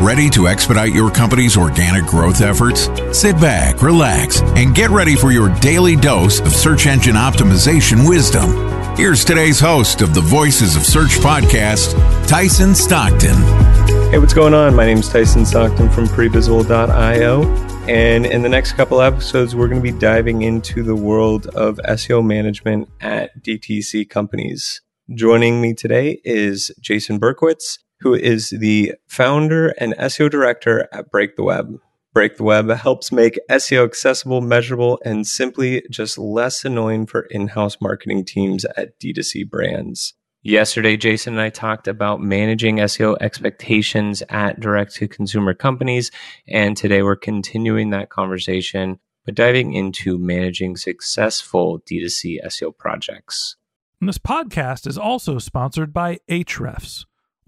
Ready to expedite your company's organic growth efforts? Sit back, relax, and get ready for your daily dose of search engine optimization wisdom. Here's today's host of the Voices of Search podcast, Tyson Stockton. Hey, what's going on? My name is Tyson Stockton from Previsible.io. And in the next couple episodes, we're going to be diving into the world of SEO management at DTC companies. Joining me today is Jason Berkowitz who is the founder and SEO director at Break the Web. Break the Web helps make SEO accessible, measurable, and simply just less annoying for in house marketing teams at D2C brands. Yesterday, Jason and I talked about managing SEO expectations at direct to consumer companies. And today we're continuing that conversation, but diving into managing successful D2C SEO projects. And this podcast is also sponsored by Ahrefs.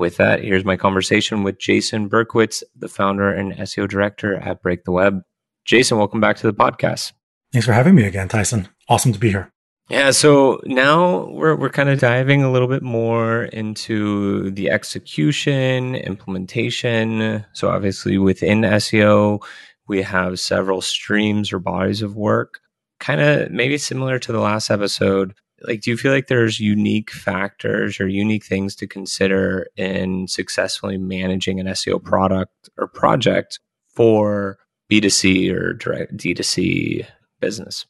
With that, here's my conversation with Jason Berkowitz, the founder and SEO director at Break the Web. Jason, welcome back to the podcast. Thanks for having me again, Tyson. Awesome to be here. Yeah, so now we're we're kind of diving a little bit more into the execution, implementation. So obviously within SEO, we have several streams or bodies of work. Kind of maybe similar to the last episode, like do you feel like there's unique factors or unique things to consider in successfully managing an SEO product or project for B2C or direct D2C business?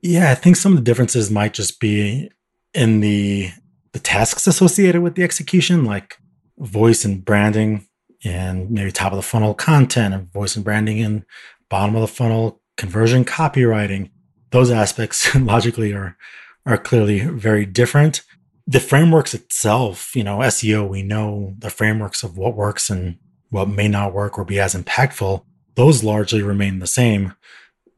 Yeah, I think some of the differences might just be in the the tasks associated with the execution, like voice and branding and maybe top of the funnel content and voice and branding and bottom of the funnel conversion copywriting. Those aspects logically are are clearly very different. The frameworks itself, you know, SEO, we know the frameworks of what works and what may not work or be as impactful, those largely remain the same.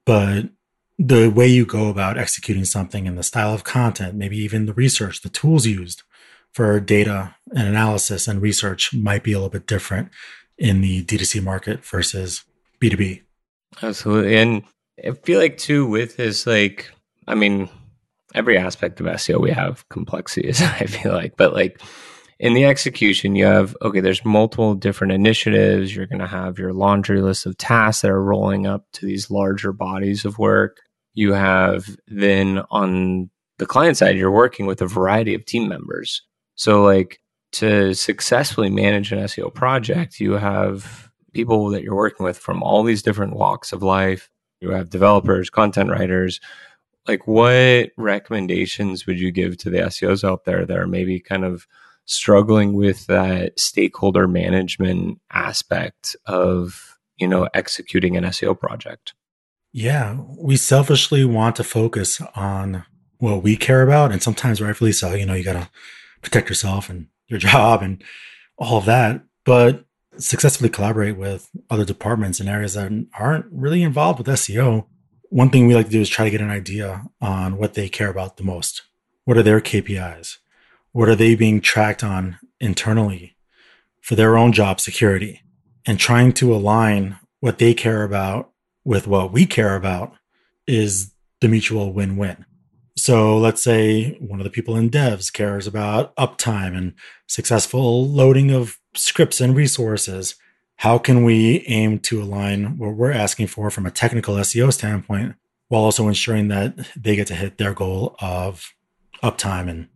But the way you go about executing something and the style of content, maybe even the research, the tools used for data and analysis and research might be a little bit different in the D2C market versus B2B. Absolutely. And I feel like too with this like I mean, every aspect of SEO we have complexities, I feel like. But like in the execution, you have okay, there's multiple different initiatives. You're gonna have your laundry list of tasks that are rolling up to these larger bodies of work. You have then on the client side, you're working with a variety of team members. So like to successfully manage an SEO project, you have people that you're working with from all these different walks of life. You have developers, content writers, like what recommendations would you give to the SEOs out there that are maybe kind of struggling with that stakeholder management aspect of, you know, executing an SEO project? Yeah, we selfishly want to focus on what we care about and sometimes rightfully so, you know, you got to protect yourself and your job and all of that. But successfully collaborate with other departments in areas that aren't really involved with SEO, one thing we like to do is try to get an idea on what they care about the most. What are their KPIs? What are they being tracked on internally for their own job security? And trying to align what they care about with what we care about is the mutual win win. So let's say one of the people in devs cares about uptime and successful loading of scripts and resources. How can we aim to align what we're asking for from a technical SEO standpoint while also ensuring that they get to hit their goal of uptime and a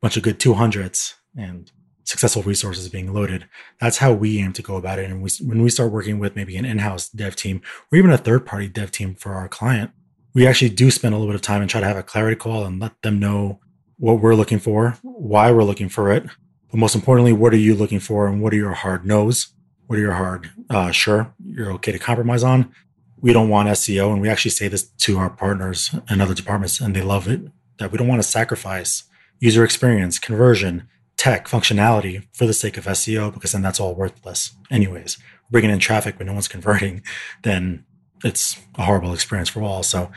bunch of good 200s and successful resources being loaded. That's how we aim to go about it. And we, when we start working with maybe an in-house dev team or even a third-party dev team for our client, we actually do spend a little bit of time and try to have a clarity call and let them know what we're looking for, why we're looking for it, but most importantly, what are you looking for and what are your hard no's? What are your hard, uh, sure, you're okay to compromise on? We don't want SEO. And we actually say this to our partners and other departments, and they love it that we don't want to sacrifice user experience, conversion, tech, functionality for the sake of SEO, because then that's all worthless. Anyways, bringing in traffic when no one's converting, then it's a horrible experience for all. So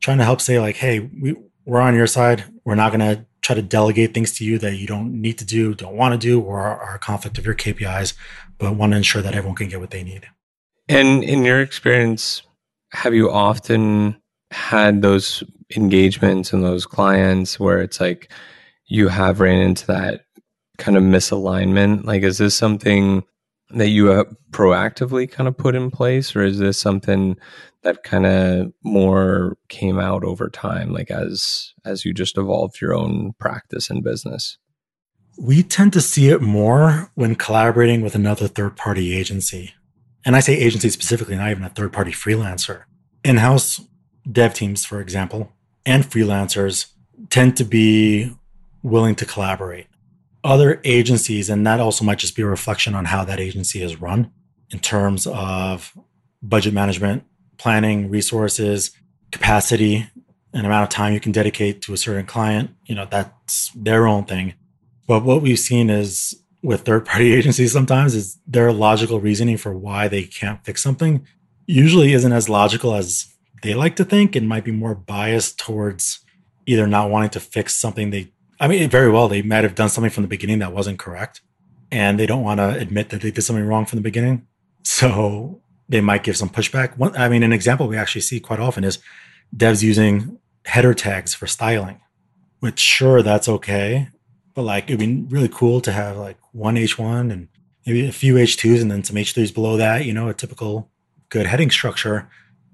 trying to help say like, hey, we, we're on your side. We're not going to try to delegate things to you that you don't need to do, don't want to do, or are a conflict of your KPIs, but want to ensure that everyone can get what they need. And in your experience, have you often had those engagements and those clients where it's like you have ran into that kind of misalignment? Like, is this something that you proactively kind of put in place, or is this something that kind of more came out over time, like as as you just evolved your own practice and business? We tend to see it more when collaborating with another third party agency. And I say agency specifically, not even a third party freelancer. In house dev teams, for example, and freelancers tend to be willing to collaborate. Other agencies, and that also might just be a reflection on how that agency is run in terms of budget management, planning, resources, capacity, and amount of time you can dedicate to a certain client. You know, that's their own thing. But what we've seen is with third party agencies sometimes is their logical reasoning for why they can't fix something usually isn't as logical as they like to think and might be more biased towards either not wanting to fix something they I mean very well they might have done something from the beginning that wasn't correct and they don't want to admit that they did something wrong from the beginning. So they might give some pushback. One, I mean, an example we actually see quite often is devs using header tags for styling, which sure, that's okay. But like, it'd be really cool to have like one H1 and maybe a few H2s and then some H3s below that, you know, a typical good heading structure.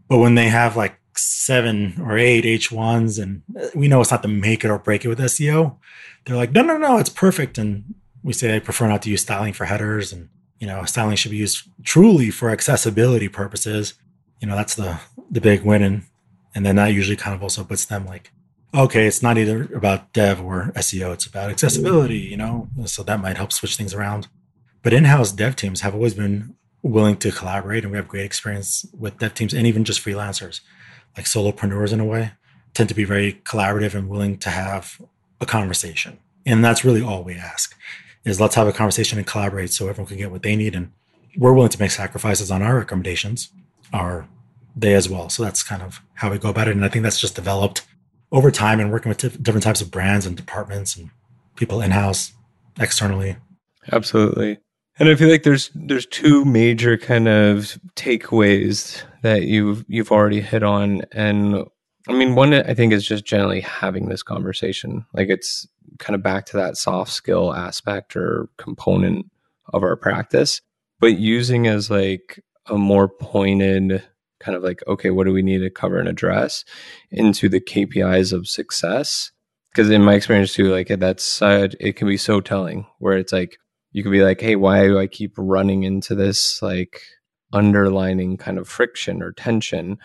But when they have like seven or eight H1s and we know it's not to make it or break it with SEO, they're like, no, no, no, it's perfect. And we say I prefer not to use styling for headers and you know, styling should be used truly for accessibility purposes. You know, that's the the big win, and and then that usually kind of also puts them like, okay, it's not either about dev or SEO; it's about accessibility. You know, so that might help switch things around. But in-house dev teams have always been willing to collaborate, and we have great experience with dev teams and even just freelancers, like solopreneurs in a way, tend to be very collaborative and willing to have a conversation. And that's really all we ask is let's have a conversation and collaborate so everyone can get what they need. And we're willing to make sacrifices on our recommendations, are they as well. So that's kind of how we go about it. And I think that's just developed over time and working with different types of brands and departments and people in house, externally. Absolutely. And I feel like there's there's two major kind of takeaways that you've you've already hit on. And I mean, one I think is just generally having this conversation. Like it's kind of back to that soft skill aspect or component of our practice, but using as like a more pointed kind of like, okay, what do we need to cover and address into the KPIs of success? Because in my experience too, like that's uh, it can be so telling where it's like you can be like, hey, why do I keep running into this like underlining kind of friction or tension?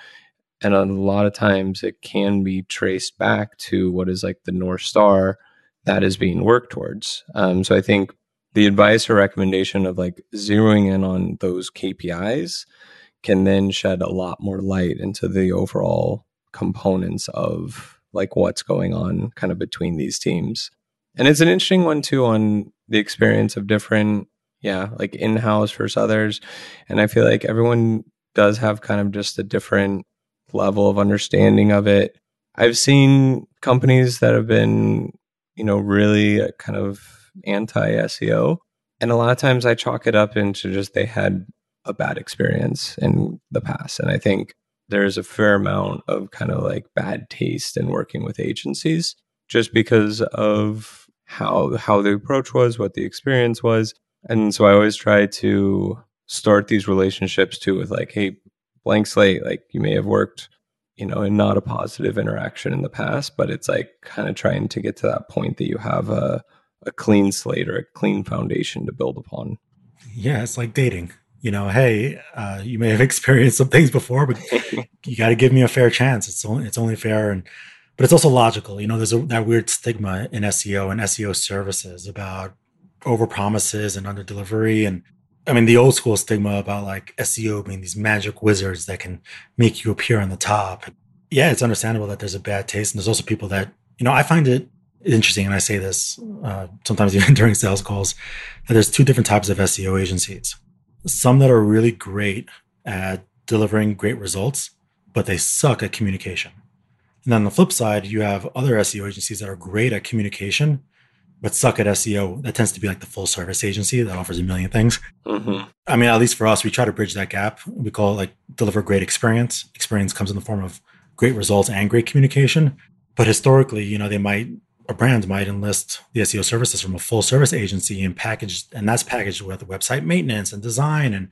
And a lot of times it can be traced back to what is like the North Star that is being worked towards. Um, so I think the advice or recommendation of like zeroing in on those KPIs can then shed a lot more light into the overall components of like what's going on kind of between these teams. And it's an interesting one too on the experience of different, yeah, like in house versus others. And I feel like everyone does have kind of just a different level of understanding of it. I've seen companies that have been, you know, really kind of anti SEO. And a lot of times I chalk it up into just they had a bad experience in the past. And I think there's a fair amount of kind of like bad taste in working with agencies just because of how how the approach was, what the experience was. And so I always try to start these relationships too with like, hey, blank slate, like you may have worked, you know, in not a positive interaction in the past, but it's like kind of trying to get to that point that you have a a clean slate or a clean foundation to build upon. Yeah, it's like dating. You know, hey, uh, you may have experienced some things before, but you got to give me a fair chance. It's only it's only fair, and but it's also logical. You know, there's a, that weird stigma in SEO and SEO services about over promises and under delivery, and I mean the old school stigma about like SEO being these magic wizards that can make you appear on the top. Yeah, it's understandable that there's a bad taste, and there's also people that you know I find it interesting, and I say this uh, sometimes even during sales calls, that there's two different types of SEO agencies. Some that are really great at delivering great results, but they suck at communication. And then on the flip side, you have other SEO agencies that are great at communication, but suck at SEO. That tends to be like the full service agency that offers a million things. Mm-hmm. I mean, at least for us, we try to bridge that gap. We call it like deliver great experience. Experience comes in the form of great results and great communication. But historically, you know, they might a brand might enlist the SEO services from a full service agency and package, and that's packaged with website maintenance and design and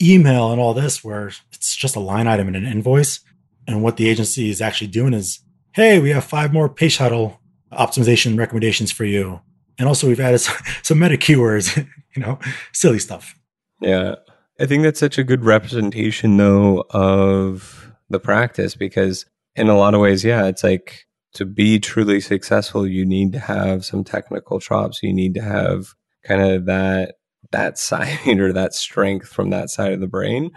email and all this, where it's just a line item in an invoice. And what the agency is actually doing is, hey, we have five more page title optimization recommendations for you. And also, we've added some, some meta keywords, you know, silly stuff. Yeah. I think that's such a good representation, though, of the practice because in a lot of ways, yeah, it's like to be truly successful, you need to have some technical chops. You need to have kind of that that side or that strength from that side of the brain.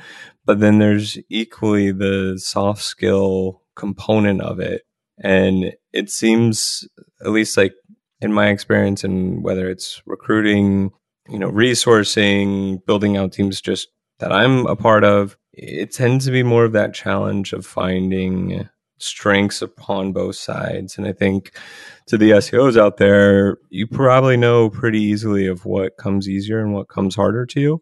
But then there's equally the soft skill component of it. And it seems, at least like in my experience, and whether it's recruiting, you know, resourcing, building out teams just that I'm a part of, it tends to be more of that challenge of finding strengths upon both sides. And I think to the SEOs out there, you probably know pretty easily of what comes easier and what comes harder to you.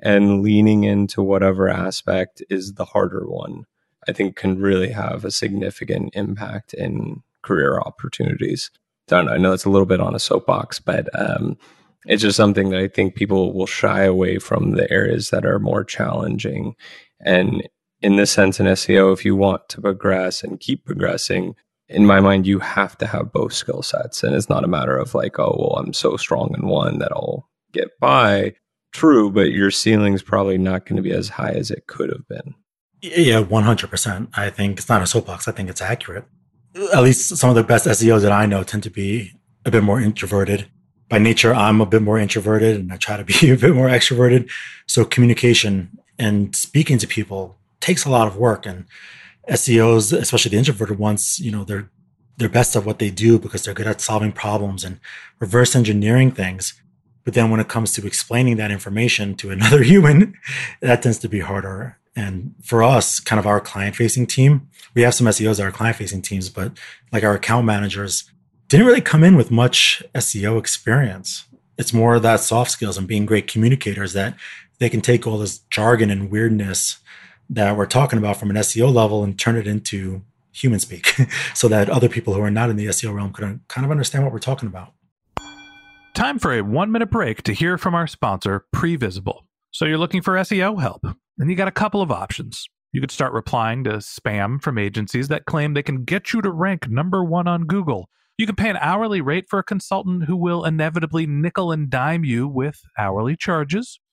And leaning into whatever aspect is the harder one, I think can really have a significant impact in career opportunities. I don't know, I know it's a little bit on a soapbox, but um, it's just something that I think people will shy away from the areas that are more challenging. And in this sense in SEO, if you want to progress and keep progressing, in my mind, you have to have both skill sets. And it's not a matter of like, oh, well, I'm so strong in one that I'll get by. True, but your ceiling's probably not going to be as high as it could have been. Yeah, 100%. I think it's not a soapbox. I think it's accurate. At least some of the best SEOs that I know tend to be a bit more introverted. By nature, I'm a bit more introverted and I try to be a bit more extroverted. So communication and speaking to people takes a lot of work and SEOs, especially the introverted ones, you know, they're they're best at what they do because they're good at solving problems and reverse engineering things. But then when it comes to explaining that information to another human, that tends to be harder. And for us, kind of our client facing team, we have some SEOs that are client facing teams, but like our account managers didn't really come in with much SEO experience. It's more of that soft skills and being great communicators that they can take all this jargon and weirdness that we're talking about from an SEO level and turn it into human speak so that other people who are not in the SEO realm can kind of understand what we're talking about. Time for a one minute break to hear from our sponsor, Previsible. So you're looking for SEO help, and you got a couple of options. You could start replying to spam from agencies that claim they can get you to rank number one on Google. You can pay an hourly rate for a consultant who will inevitably nickel and dime you with hourly charges.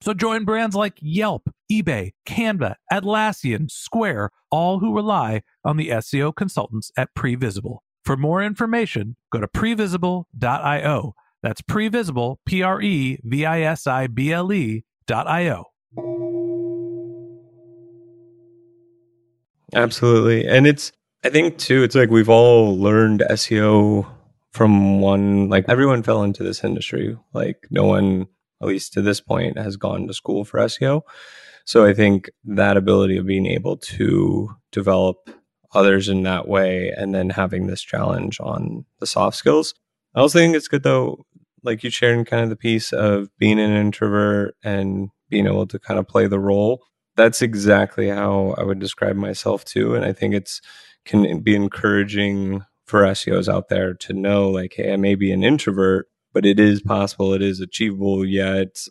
So join brands like Yelp, eBay, Canva, Atlassian, Square, all who rely on the SEO consultants at Previsible. For more information, go to previsible.io. That's previsible, P R E V I S I B L E dot I O. Absolutely. And it's, I think too, it's like we've all learned SEO from one, like everyone fell into this industry. Like no one, at least to this point, has gone to school for SEO. So I think that ability of being able to develop others in that way and then having this challenge on the soft skills. I also think it's good though, like you sharing kind of the piece of being an introvert and being able to kind of play the role that's exactly how I would describe myself too. And I think it's can be encouraging for SEOs out there to know like, hey, I may be an introvert, but it is possible, it is achievable, Yeah, it's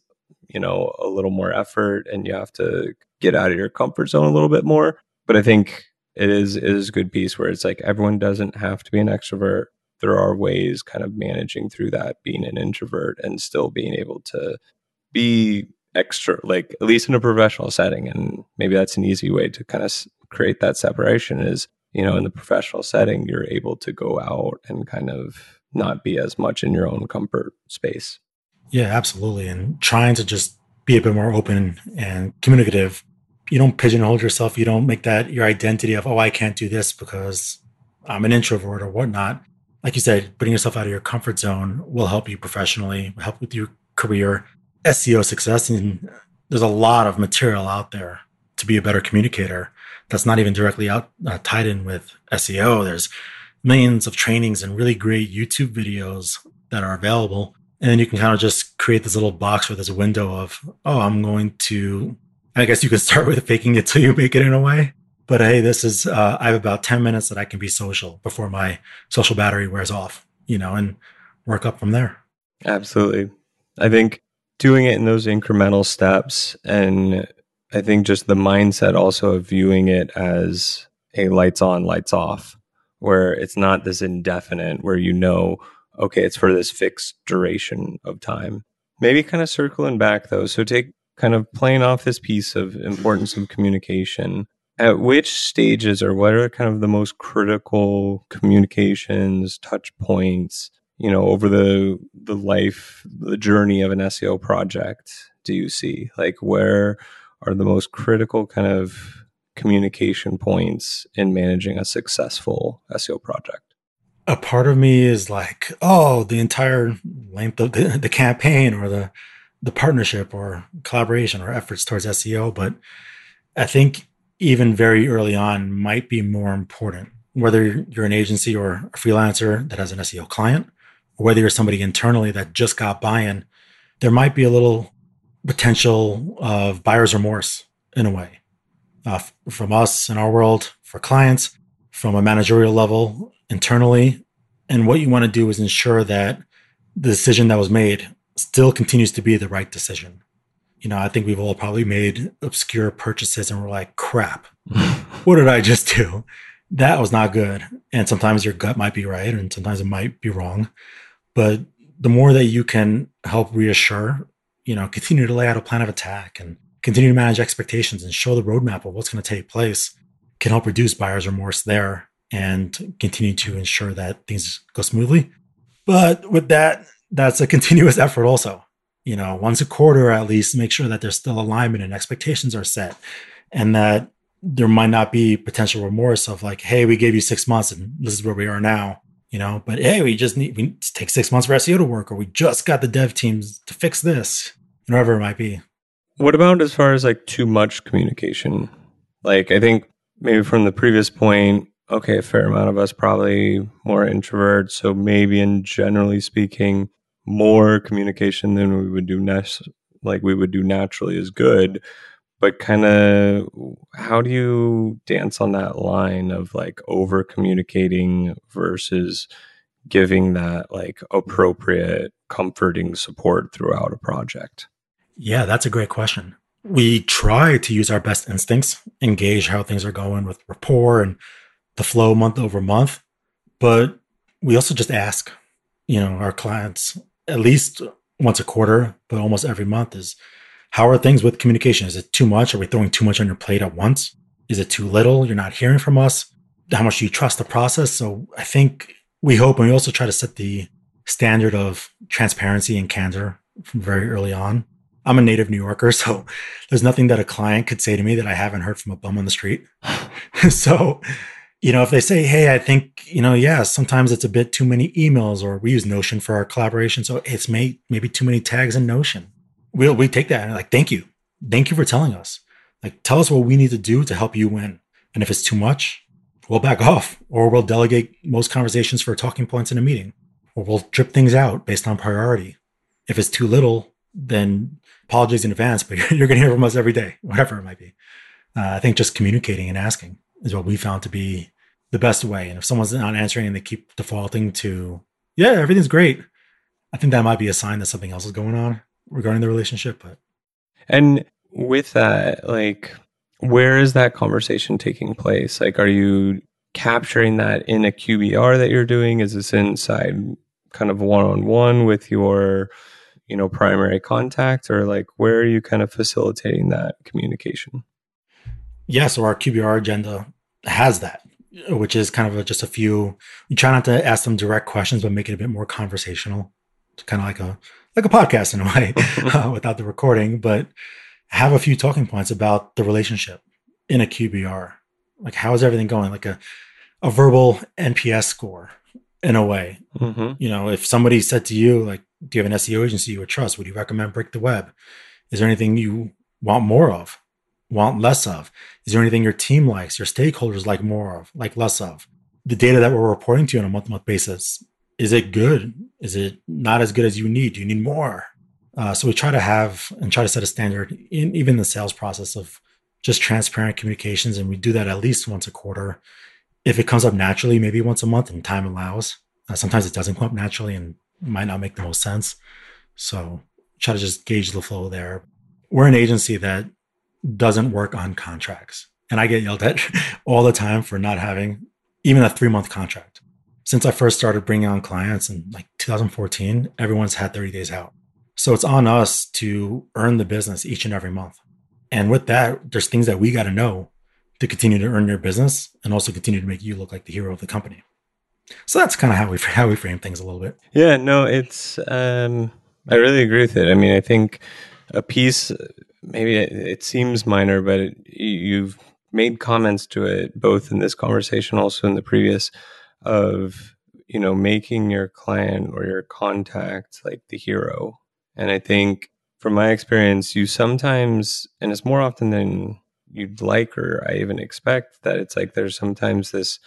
you know, a little more effort and you have to get out of your comfort zone a little bit more. But I think it is it is a good piece where it's like everyone doesn't have to be an extrovert. There are ways kind of managing through that being an introvert and still being able to be extra like at least in a professional setting and maybe that's an easy way to kind of create that separation is you know in the professional setting you're able to go out and kind of not be as much in your own comfort space. Yeah absolutely. And trying to just be a bit more open and communicative. You don't pigeonhole yourself. You don't make that your identity of oh i can't do this because i'm an introvert or whatnot. Like you said putting yourself out of your comfort zone will help you professionally help with your career. SEO success, and there's a lot of material out there to be a better communicator. That's not even directly out uh, tied in with SEO. There's millions of trainings and really great YouTube videos that are available. And then you can kind of just create this little box where this window of, oh, I'm going to, I guess you can start with faking it till you make it in a way. But hey, this is, uh, I have about 10 minutes that I can be social before my social battery wears off, you know, and work up from there. Absolutely. I think doing it in those incremental steps and i think just the mindset also of viewing it as a lights on lights off where it's not this indefinite where you know okay it's for this fixed duration of time. Maybe kind of circling back though so take kind of playing off this piece of importance of communication. At which stages or what are kind of the most critical communications touch points you know over the the life the journey of an SEO project do you see? Like where are the most critical kind of communication points in managing a successful SEO project? A part of me is like oh the entire length of the, the campaign or the the partnership or collaboration or efforts towards SEO but I think even very early on might be more important whether you're an agency or a freelancer that has an SEO client or whether you're somebody internally that just got buy-in, there might be a little potential of buyer's remorse in a way uh, from us in our world for clients, from a managerial level internally. And what you want to do is ensure that the decision that was made still continues to be the right decision. You know, I think we've all probably made obscure purchases and we're like, crap, what did I just do? That was not good. And sometimes your gut might be right and sometimes it might be wrong. But the more that you can help reassure, you know, continue to lay out a plan of attack and continue to manage expectations and show the roadmap of what's going to take place can help reduce buyer's remorse there and continue to ensure that things go smoothly. But with that, that's a continuous effort also. You know, once a quarter at least, make sure that there's still alignment and expectations are set and that there might not be potential remorse of like, hey, we gave you six months and this is where we are now you know, but hey, we just need we need take six months for SEO to work, or we just got the dev teams to fix this, whatever it might be. What about as far as like too much communication? Like I think maybe from the previous point, okay, a fair amount of us probably more introverts, so maybe in generally speaking, more communication than we would do next like we would do naturally is good. but kind of how do you dance on that line of like over communicating versus giving that like appropriate comforting support throughout a project yeah that's a great question we try to use our best instincts engage how things are going with rapport and the flow month over month but we also just ask you know our clients at least once a quarter but almost every month is how are things with communication? Is it too much? Are we throwing too much on your plate at once? Is it too little? You're not hearing from us? How much do you trust the process? So I think we hope, and we also try to set the standard of transparency and candor from very early on. I'm a native New Yorker, so there's nothing that a client could say to me that I haven't heard from a bum on the street. so, you know, if they say, Hey, I think, you know, yeah, sometimes it's a bit too many emails or we use Notion for our collaboration. So it's may, maybe too many tags in Notion we'll we take that and like thank you thank you for telling us like tell us what we need to do to help you win and if it's too much we'll back off or we'll delegate most conversations for talking points in a meeting or we'll drip things out based on priority if it's too little then apologies in advance but you're going to hear from us every day whatever it might be uh, i think just communicating and asking is what we found to be the best way and if someone's not answering and they keep defaulting to yeah everything's great i think that might be a sign that something else is going on regarding the relationship. But and with that, like, where is that conversation taking place? Like, are you capturing that in a QBR that you're doing? Is this inside kind of one on one with your, you know, primary contact, or like where are you kind of facilitating that communication? Yeah, so our QBR agenda has that, which is kind of a, just a few. We try not to ask them direct questions, but make it a bit more conversational, it's kind of like a like a podcast in a way uh, without the recording, but have a few talking points about the relationship in a QBR. Like, how is everything going? Like a, a verbal NPS score in a way. Mm-hmm. You know, if somebody said to you, like, do you have an SEO agency you would trust? Would you recommend Break the Web? Is there anything you want more of, want less of? Is there anything your team likes, your stakeholders like more of, like less of? The data that we're reporting to you on a month to month basis is it good? Is it not as good as you need? Do you need more? Uh, so we try to have and try to set a standard in even the sales process of just transparent communications, and we do that at least once a quarter. If it comes up naturally, maybe once a month, and time allows. Uh, sometimes it doesn't come up naturally and might not make the most sense. So try to just gauge the flow there. We're an agency that doesn't work on contracts, and I get yelled at all the time for not having even a three month contract since I first started bringing on clients in like 2014, everyone's had 30 days out. So it's on us to earn the business each and every month. And with that, there's things that we got to know to continue to earn your business and also continue to make you look like the hero of the company. So that's kind of how we how we frame things a little bit. Yeah, no, it's um I really agree with it. I mean, I think a piece maybe it, it seems minor, but it, you've made comments to it both in this conversation also in the previous of you know making your client or your contact like the hero and i think from my experience you sometimes and it's more often than you'd like or i even expect that it's like there's sometimes this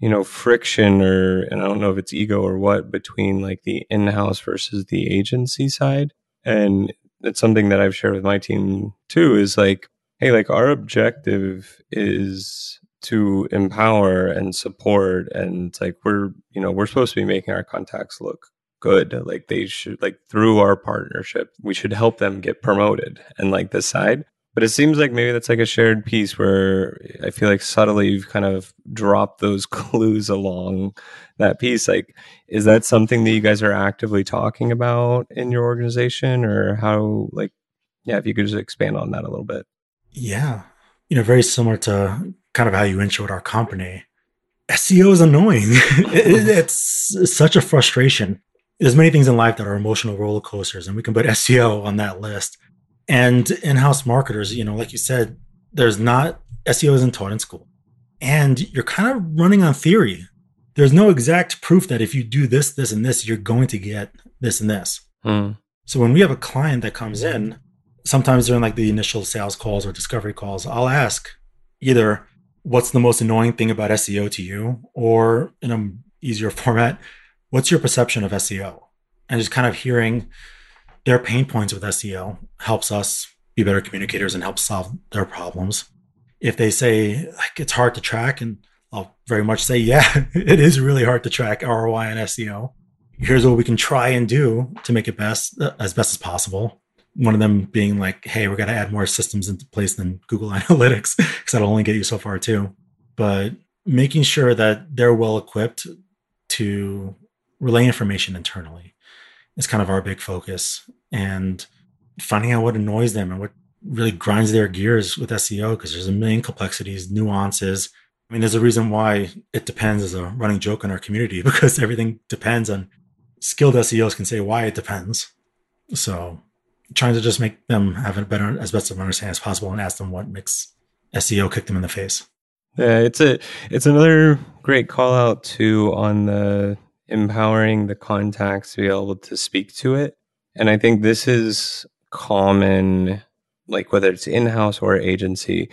you know friction or and i don't know if it's ego or what between like the in-house versus the agency side. And it's something that i've shared with my team too is like hey like our objective is to empower and support and like we're you know we're supposed to be making our contacts look good. Like they should like through our partnership we should help them get promoted. And like this side but it seems like maybe that's like a shared piece where i feel like subtly you've kind of dropped those clues along that piece like is that something that you guys are actively talking about in your organization or how like yeah if you could just expand on that a little bit yeah you know very similar to kind of how you introed our company. SEO is annoying. it, it's such a frustration. There's many things in life that are emotional roller coasters, and we can put SEO on that list. And in-house marketers, you know, like you said, there's not SEO isn't taught in school, and you're kind of running on theory. There's no exact proof that if you do this, this, and this, you're going to get this and this. Hmm. So when we have a client that comes in, sometimes during like the initial sales calls or discovery calls, I'll ask either what's the most annoying thing about SEO to you? Or in an easier format, what's your perception of SEO? And just kind of hearing their pain points with SEO helps us be better communicators and help solve their problems. If they say like it's hard to track, and I'll very much say, yeah, it is really hard to track ROI and SEO. Here's what we can try and do to make it best uh, as best as possible. One of them being like, hey, we're gonna add more systems into place than Google Analytics because that'll only get you so far too. But making sure that they're well equipped to relay information internally is kind of our big focus. And finding out what annoys them and what really grinds their gears with SEO because there's a million complexities, nuances. I mean, there's a reason why it depends as a running joke in our community because everything depends on skilled SEOs can say why it depends. So trying to just make them have a better, as best of understanding as possible and ask them what makes SEO kick them in the face. Yeah, it's a it's another great call out too on the empowering the contacts to be able to speak to it. And I think this is common, like whether it's in house or agency,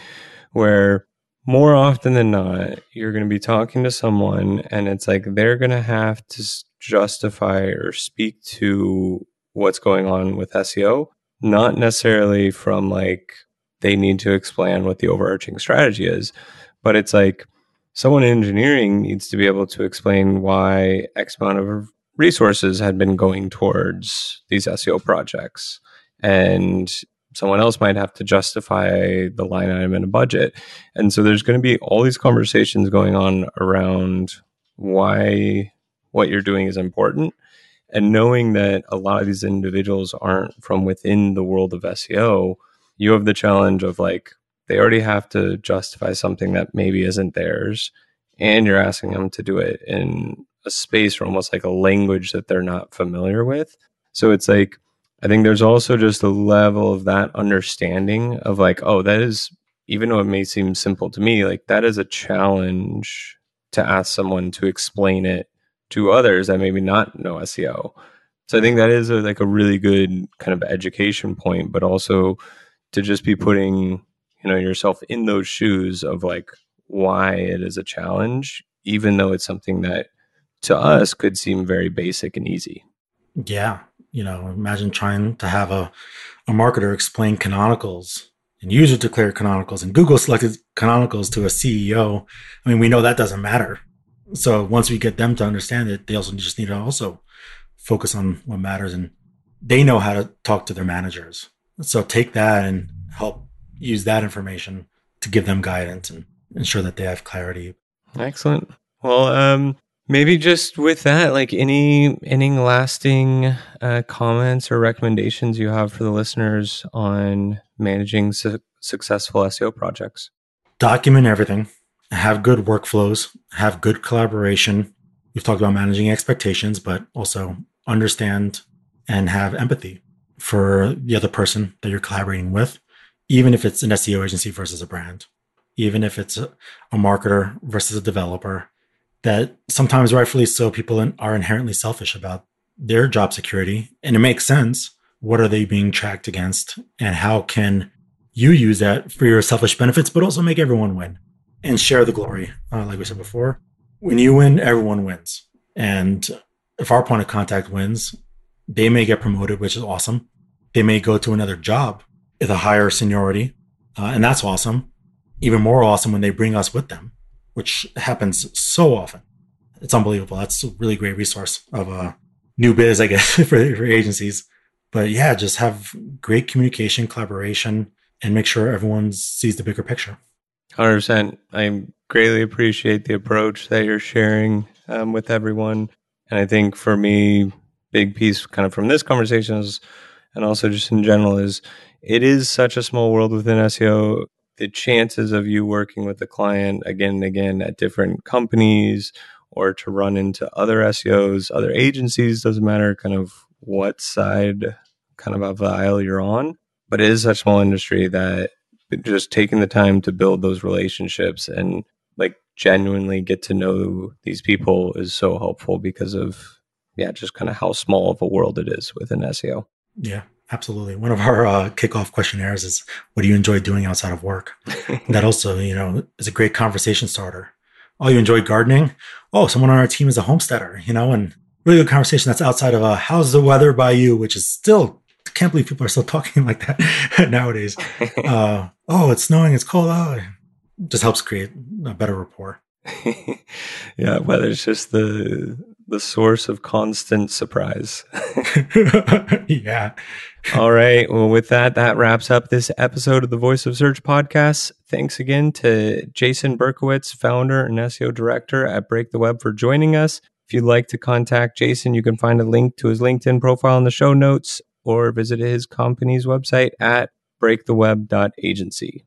where more often than not, you're going to be talking to someone and it's like they're going to have to justify or speak to what's going on with SEO, not necessarily from like they need to explain what the overarching strategy is, but it's like someone in engineering needs to be able to explain why X amount of resources had been going towards these SEO projects. And someone else might have to justify the line item in a budget. And so there's going to be all these conversations going on around why what you're doing is important. And knowing that a lot of these individuals aren't from within the world of SEO, you have the challenge of like, they already have to justify something that maybe isn't theirs and you're asking them to do it in a space or almost like a language that they're not familiar with. So it's like i think there's also just a level of that understanding of like oh that is even though it may seem simple to me like that is a challenge to ask someone to explain it to others that maybe not know seo so i think that is a, like a really good kind of education point but also to just be putting you know yourself in those shoes of like why it is a challenge even though it's something that to us could seem very basic and easy. Yeah you know imagine trying to have a, a marketer explain canonicals and user declared canonicals and google selected canonicals to a ceo i mean we know that doesn't matter. So once we get them to understand it they also just need to also focus on what matters and they know how to talk to their managers. So take that and help use that information to give them guidance and ensure that they have clarity. Excellent. Well, um, maybe just with that, like any any lasting uh, comments or recommendations you have for the listeners on managing su- successful SEO projects. Document everything. Have good workflows. Have good collaboration. We've talked about managing expectations, but also understand and have empathy for the other person that you're collaborating with even if it's an SEO agency versus a brand, even if it's a, a marketer versus a developer, that sometimes rightfully so, people are inherently selfish about their job security. And it makes sense. What are they being tracked against? And how can you use that for your selfish benefits, but also make everyone win and share the glory? Uh, like we said before, when you win, everyone wins. And if our point of contact wins, they may get promoted, which is awesome. They may go to another job a higher seniority. Uh, and that's awesome. Even more awesome when they bring us with them, which happens so often. It's unbelievable. That's a really great resource of a new biz, I guess, for, for agencies. But yeah, just have great communication, collaboration, and make sure everyone sees the bigger picture. 100%. I greatly appreciate the approach that you're sharing um, with everyone. And I think for me, big piece kind of from this conversation is, and also just in general is it is such a small world within SEO. The chances of you working with a client again and again at different companies or to run into other SEOs, other agencies, doesn't matter kind of what side kind of of the aisle you're on. But it is such a small industry that just taking the time to build those relationships and like genuinely get to know these people is so helpful because of yeah, just kind of how small of a world it is within SEO. Yeah, Absolutely. One of our uh, kickoff questionnaires is, "What do you enjoy doing outside of work?" that also, you know, is a great conversation starter. Oh, you enjoy gardening? Oh, someone on our team is a homesteader, you know, and really good conversation that's outside of uh, how's the weather by you, which is still can't believe people are still talking like that nowadays. uh, oh, it's snowing, it's cold. Oh, it just helps create a better rapport. yeah, whether it's just the the source of constant surprise. yeah. All right. Well, with that, that wraps up this episode of the Voice of Search podcast. Thanks again to Jason Berkowitz, founder and SEO director at Break the Web, for joining us. If you'd like to contact Jason, you can find a link to his LinkedIn profile in the show notes or visit his company's website at breaktheweb.agency.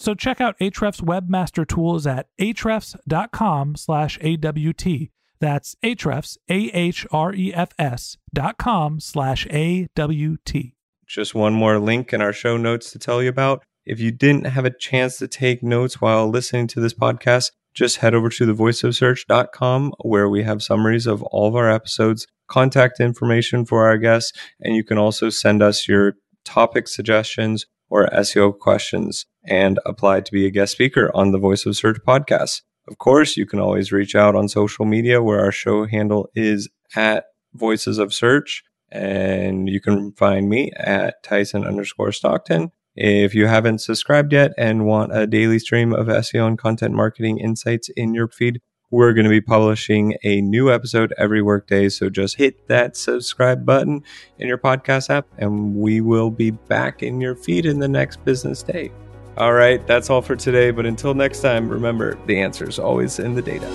So check out Ahrefs Webmaster Tools at ahrefs.com slash AWT. That's Ahrefs, A-H-R-E-F-S dot com slash A-W-T. Just one more link in our show notes to tell you about. If you didn't have a chance to take notes while listening to this podcast, just head over to thevoiceofsearch.com where we have summaries of all of our episodes, contact information for our guests, and you can also send us your topic suggestions or SEO questions and apply to be a guest speaker on the Voice of Search podcast. Of course, you can always reach out on social media where our show handle is at Voices of Search. And you can find me at Tyson underscore Stockton. If you haven't subscribed yet and want a daily stream of SEO and content marketing insights in your feed, we're going to be publishing a new episode every workday. So just hit that subscribe button in your podcast app, and we will be back in your feed in the next business day. All right, that's all for today. But until next time, remember the answer is always in the data.